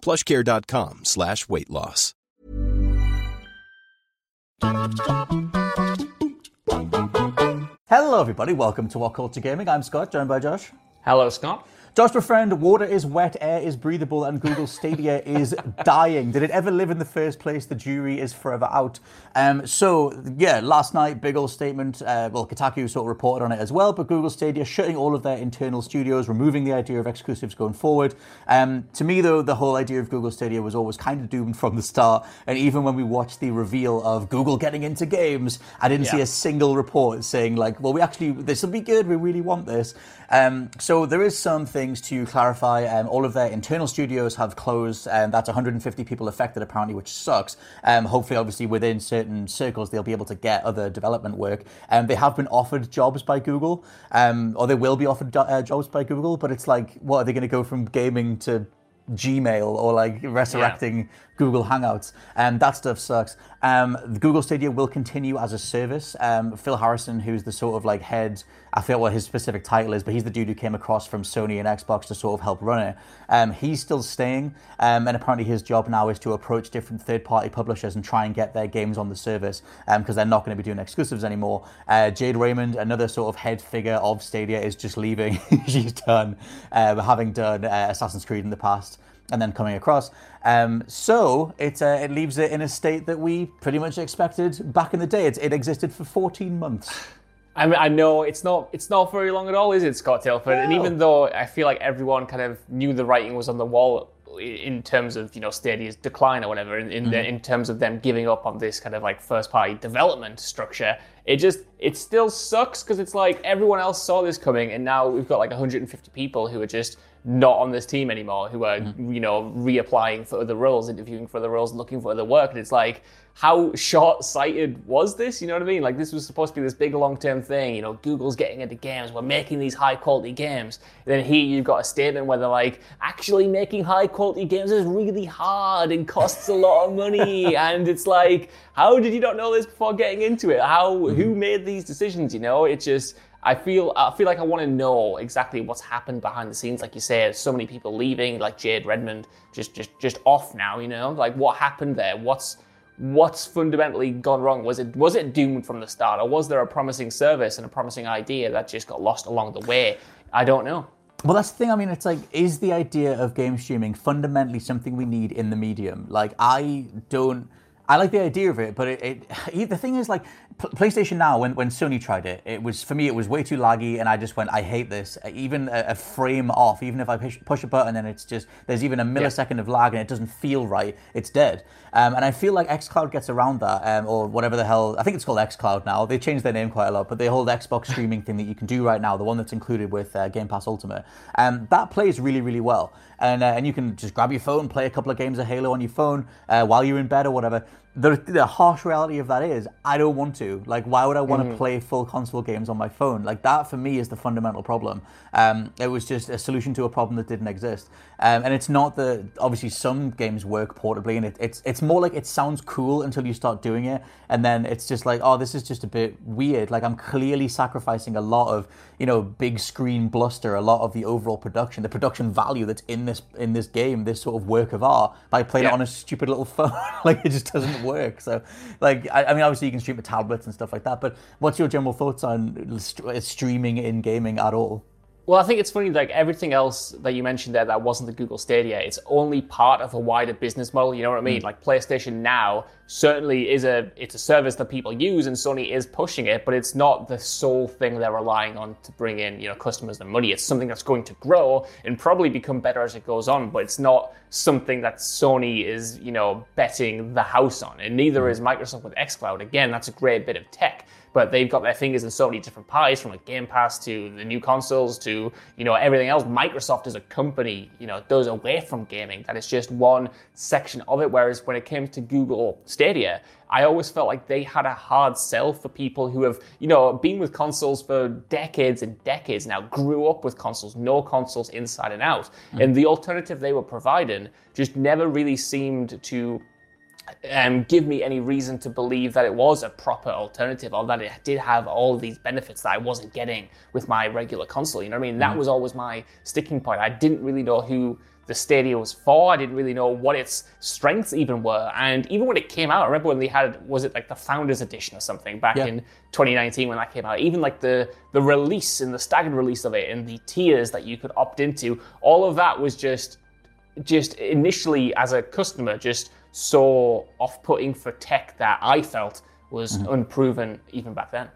plushcare.com slash weight loss. Hello, everybody. Welcome to What Culture Gaming. I'm Scott, joined by Josh. Hello, Scott. Josh, my friend, water is wet, air is breathable, and Google Stadia is dying. Did it ever live in the first place? The jury is forever out. Um, so, yeah, last night, big old statement. Uh, well, Kotaku sort of reported on it as well, but Google Stadia shutting all of their internal studios, removing the idea of exclusives going forward. Um, to me, though, the whole idea of Google Stadia was always kind of doomed from the start. And even when we watched the reveal of Google getting into games, I didn't Yeah. see a single report saying, like, well, we actually, this will be good, we really want this. Um, so there is some things to clarify. Um, all of their internal studios have closed, and that's 150 people affected apparently, which sucks. Um, hopefully, obviously, within certain circles, they'll be able to get other development work. Um, they have been offered jobs by Google, um, or they will be offered uh, jobs by Google. But it's like, what are they going to go from gaming to Gmail or like resurrecting Google Hangouts. Um, that stuff sucks. Um, Google Stadia will continue as a service. Um, Phil Harrison, who's the sort of like head, I forget what his specific title is, but he's the dude who came across from Sony and Xbox to sort of help run it. Um, he's still staying, um, and apparently his job now is to approach different third-party publishers and try and get their games on the service because they're not going to be doing exclusives anymore. Uh, Jade Raymond, another sort of head figure of Stadia, is just leaving. She's done, uh, having done uh, Assassin's Creed in the past and then coming across. Um, so it, uh, it leaves it in a state that we pretty much expected back in the day. It, it existed for 14 months. I mean, I know it's not it's not very long at all, is it, Scott Tailford? And even though I feel like everyone kind of knew the writing was on the wall in terms of you know Stadia's decline or whatever, in in, the, in terms of them giving up on this kind of like first party development structure, it just it still sucks because it's like everyone else saw this coming, and now we've got like 150 people who are just not on this team anymore, who are mm-hmm. you know reapplying for other roles, interviewing for other roles, looking for other work, and it's like how short-sighted was this? You know what I mean? Like this was supposed to be this big long-term thing. You know, Google's getting into games. We're making these high-quality games. And then here you've got a statement where they're like, actually making high-quality games is really hard and costs a lot of money. and it's like, how did you not know this before getting into it? How who mm-hmm. made these decisions? You know, it just. I feel I feel like I want to know exactly what's happened behind the scenes. Like you said, so many people leaving, like Jade Raymond, just just just off now. You know, like what happened there? What's what's fundamentally gone wrong? Was it was it doomed from the start, or was there a promising service and a promising idea that just got lost along the way? I don't know. Well, that's the thing. I mean, it's like, is the idea of game streaming fundamentally something we need in the medium? Like, I don't. I like the idea of it, but it, it the thing is like PlayStation Now. When, when Sony tried it, it was for me it was way too laggy, and I just went, I hate this. Even a, a frame off, even if I push, push a button and it's just there's even a millisecond of lag and it doesn't feel right, it's dead. Um, and I feel like XCloud gets around that, um, or whatever the hell. I think it's called XCloud now. They changed their name quite a lot, but the whole Xbox streaming thing that you can do right now, the one that's included with uh, Game Pass Ultimate, um, that plays really, really well. And uh, and you can just grab your phone, play a couple of games of Halo on your phone uh, while you're in bed or whatever. The, the harsh reality of that is, I don't want to. Like, why would I want to play full console games on my phone? Like that for me is the fundamental problem. Um, it was just a solution to a problem that didn't exist. Um, and it's not that obviously some games work portably, and it, it's it's more like it sounds cool until you start doing it, and then it's just like, oh, this is just a bit weird. Like I'm clearly sacrificing a lot of you know big screen bluster, a lot of the overall production, the production value that's in this in this game, this sort of work of art, by playing it on a stupid little phone. like it just doesn't work. So like I, I mean, obviously you can stream with tablets and stuff like that, but what's your general thoughts on st- streaming in gaming at all? Well, I think it's funny, like everything else that you mentioned there that wasn't the Google Stadia, it's only part of a wider business model. You know what I mean? Mm. Like PlayStation Now certainly is a it's a service that people use and Sony is pushing it, but it's not the sole thing they're relying on to bring in, you know, customers and money. It's something that's going to grow and probably become better as it goes on, but it's not something that Sony is, you know, betting the house on. And neither mm. is Microsoft with xCloud. Again, that's a great bit of tech but they've got their fingers in so many different pies, from like Game Pass to the new consoles to you know everything else. Microsoft as a company, you know, does away from gaming. That is just one section of it. Whereas when it came to Google Stadia, I always felt like they had a hard sell for people who have, you know, been with consoles for decades and decades now, grew up with consoles, know consoles inside and out. Mm. And the alternative they were providing just never really seemed to um, give me any reason to believe that it was a proper alternative or that it did have all these benefits that I wasn't getting with my regular console. You know what I mean? That mm-hmm. was always my sticking point. I didn't really know who the Stadia was for. I didn't really know what its strengths even were. And even when it came out, I remember when they had was it like the Founders Edition or something back yeah. in 2019 when that came out. Even like the the release and the staggered release of it and the tiers that you could opt into, all of that was just just initially as a customer just so off-putting for tech that I felt was mm-hmm. unproven even back then.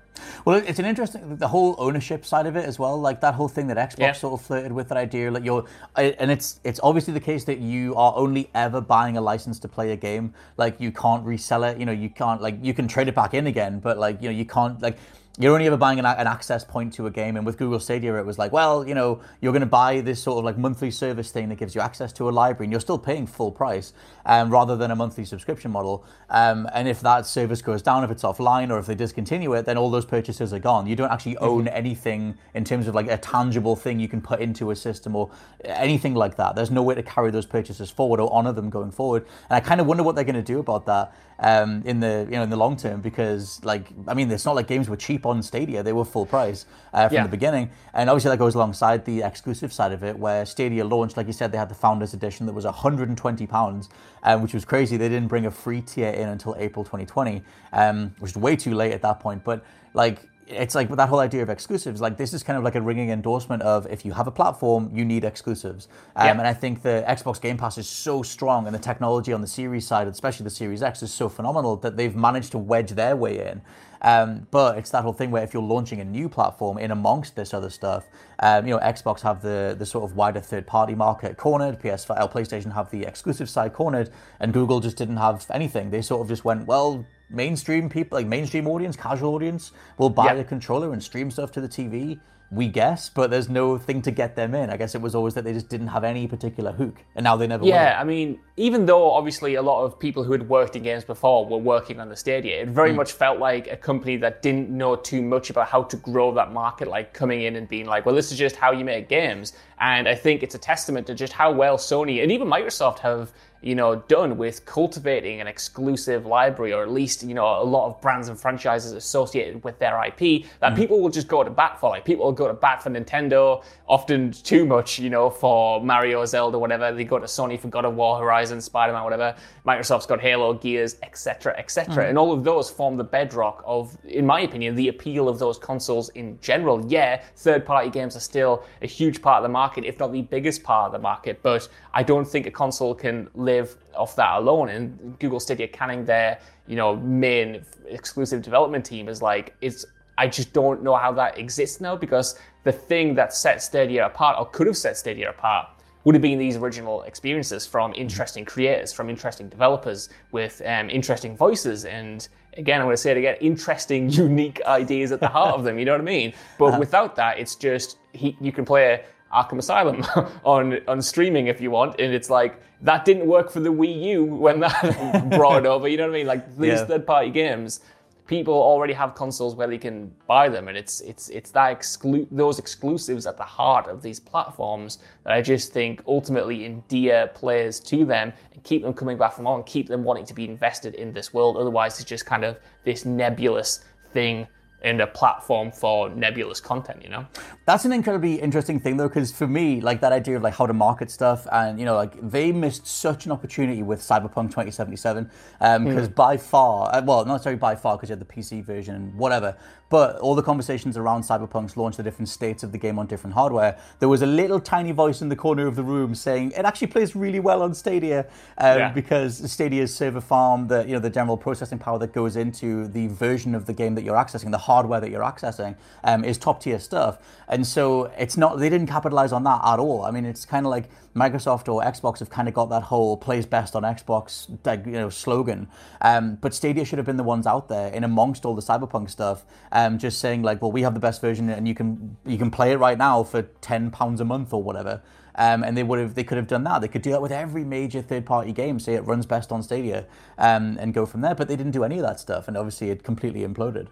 Well, it's an interesting the whole ownership side of it as well. Like that whole thing that Xbox yeah. sort of flirted with that idea. Like you're, and it's it's obviously the case that you are only ever buying a license to play a game. Like you can't resell it. You know, you can't like you can trade it back in again, but like you know you can't like you're only ever buying an, an, access point to a game. And with Google Stadia, it was like, well, you know, you're going to buy this sort of like monthly service thing that gives you access to a library, and you're still paying full price um, rather than a monthly subscription model. Um, and if that service goes down, if it's offline, or if they discontinue it, then all those purchases are gone. You don't actually mm-hmm. own mm-hmm. anything in terms of like a tangible thing you can put into a system or anything like that. There's no way to carry those purchases forward or honor them going forward. And I kind of wonder what they're going to do about that um, in the you know in the long term because like I mean it's not like games were cheap on Stadia. They were full price uh, from yeah. the beginning. And obviously that goes alongside the exclusive side of it where Stadia launched like you said they had the Founders Edition that was 120 pounds um, which was crazy. They didn't bring a free tier in until April 2020 um, which is way too late at that point. But like it's like that whole idea of exclusives. Like this is kind of like a ringing endorsement of if you have a platform, you need exclusives. Um, And I think the Xbox Game Pass is so strong, and the technology on the Series side, especially the Series X, is so phenomenal that they've managed to wedge their way in. Um, but it's that whole thing where if you're launching a new platform in amongst this other stuff, um, you know, Xbox have the the sort of wider third party market cornered, PS5, PlayStation have the exclusive side cornered, and Google just didn't have anything. They sort of just went, well, mainstream people, like mainstream audience, casual audience, will buy yep. a controller and stream stuff to the TV. We guess, but there's no thing to get them in. I guess it was always that they just didn't have any particular hook, and now they never. Yeah, I mean, even though obviously a lot of people who had worked in games before were working on the Stadia, it very mm. much felt like a company that didn't know too much about how to grow that market, like coming in and being like, "Well, this is just how you make games." And I think it's a testament to just how well Sony and even Microsoft have you know, done with cultivating an exclusive library, or at least, you know, a lot of brands and franchises associated with their IP that mm. people will just go to bat for. Like people will go to bat for Nintendo, often too much, you know, for Mario, Zelda, whatever. They go to Sony for God of War, Horizon, Spider-Man, whatever. Microsoft's got Halo, Gears, etc., etc. Mm. And all of those form the bedrock of, in my opinion, the appeal of those consoles in general. Yeah, third-party games are still a huge part of the market, if not the biggest part of the market. But I don't think a console can live live off that alone. And Google Stadia canning their, you know, main exclusive development team is like, it's, I just don't know how that exists now because the thing that set Stadia apart or could have set Stadia apart would have been these original experiences from interesting creators, from interesting developers with um, interesting voices. And again, I'm going to say it again interesting, unique ideas at the heart of them. You know what I mean? But uh-huh. without that, it's just he, you can play a Arkham Asylum on on streaming if you want, and it's like that didn't work for the Wii U when that brought over. You know what I mean? Like these yeah. third party games, people already have consoles where they can buy them, and it's it's it's that exclu- those exclusives at the heart of these platforms that I just think ultimately endear players to them and keep them coming back from on, keep them wanting to be invested in this world. Otherwise, it's just kind of this nebulous thing and a platform for nebulous content, you know? That's an incredibly interesting thing though, because for me, like that idea of like how to market stuff and, you know, like they missed such an opportunity with Cyberpunk 2077. Um, because mm. by far, uh, well, not sorry by far, because you had the PC version and whatever, But all the conversations around Cyberpunk's launch, the different states of the game on different hardware, there was a little tiny voice in the corner of the room saying it actually plays really well on Stadia um, yeah. because Stadia's server farm, the you know the general processing power that goes into the version of the game that you're accessing, the hardware that you're accessing, um, is top tier stuff. And so it's not they didn't capitalize on that at all. I mean, it's kind of like Microsoft or Xbox have kind of got that whole plays best on Xbox you know slogan. Um, but Stadia should have been the ones out there in amongst all the Cyberpunk stuff, um, just saying like, well, we have the best version and you can you can play it right now for ten pounds a month or whatever. Um, and they would have they could have done that. They could do that with every major third party game. Say it runs best on Stadia, um, and go from there. But they didn't do any of that stuff, and obviously it completely imploded.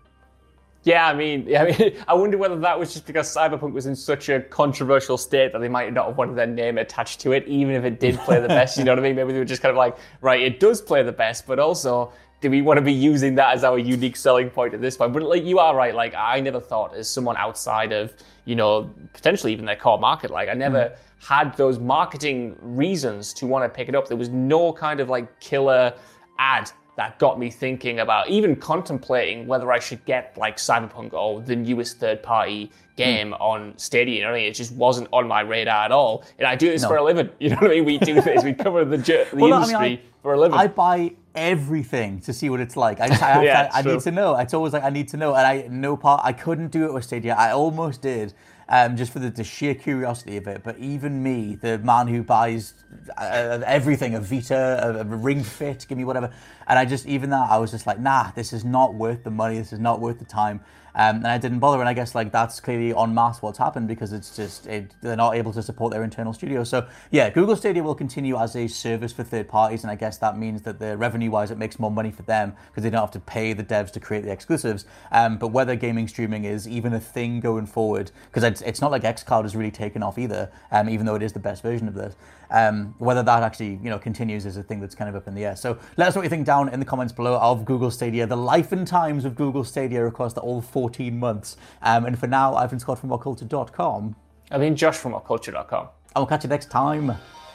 Yeah, I mean, I mean, I wonder whether that was just because Cyberpunk was in such a controversial state that they might not have wanted their name attached to it, even if it did play the best. you know what I mean? Maybe they were just kind of like, right, it does play the best, but also, do we want to be using that as our unique selling point at this point? But like, you are right. Like, I never thought as someone outside of, you know, potentially even their core market. Like, I never. Mm. Had those marketing reasons to want to pick it up. There was no kind of like killer ad that got me thinking about even contemplating whether I should get like Cyberpunk or the newest third party game mm. on Stadia. You know what I mean? It just wasn't on my radar at all. And I do this no. for a living. You know what I mean? We do this. we cover the, the well, industry I mean, I, for a living. I buy everything to see what it's like. I just, I, yeah, to, I need to know. It's always like I need to know, and I no part. I couldn't do it with Stadia. I almost did, um, just for the, the, sheer curiosity of it. But even me, the man who buys uh, everything, a Vita, a, a, Ring Fit, give me whatever, and I just even that I was just like, nah, this is not worth the money. This is not worth the time. Um, and I didn't bother. And I guess like that's clearly on mass what's happened because it's just it, they're not able to support their internal studio. So yeah, Google Stadia will continue as a service for third parties, and I guess that means that the revenue-wise it makes more money for them because they don't have to pay the devs to create the exclusives. Um, but whether gaming streaming is even a thing going forward, because it's, it's not like XCloud has really taken off either, um, even though it is the best version of this. Um, whether that actually you know continues is a thing that's kind of up in the air. So let us know what you think down in the comments below of Google Stadia, the life and times of Google Stadia across the all 14 months. Um, and for now, I've been Scott from WhatCulture.com. I've been Josh from WhatCulture.com. I'll catch you next time.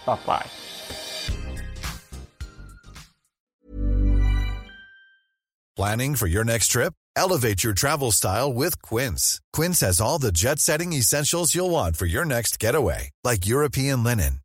Bye bye. Planning for your next trip? Elevate your travel style with Quince. Quince has all the jet setting essentials you'll want for your next getaway, like European linen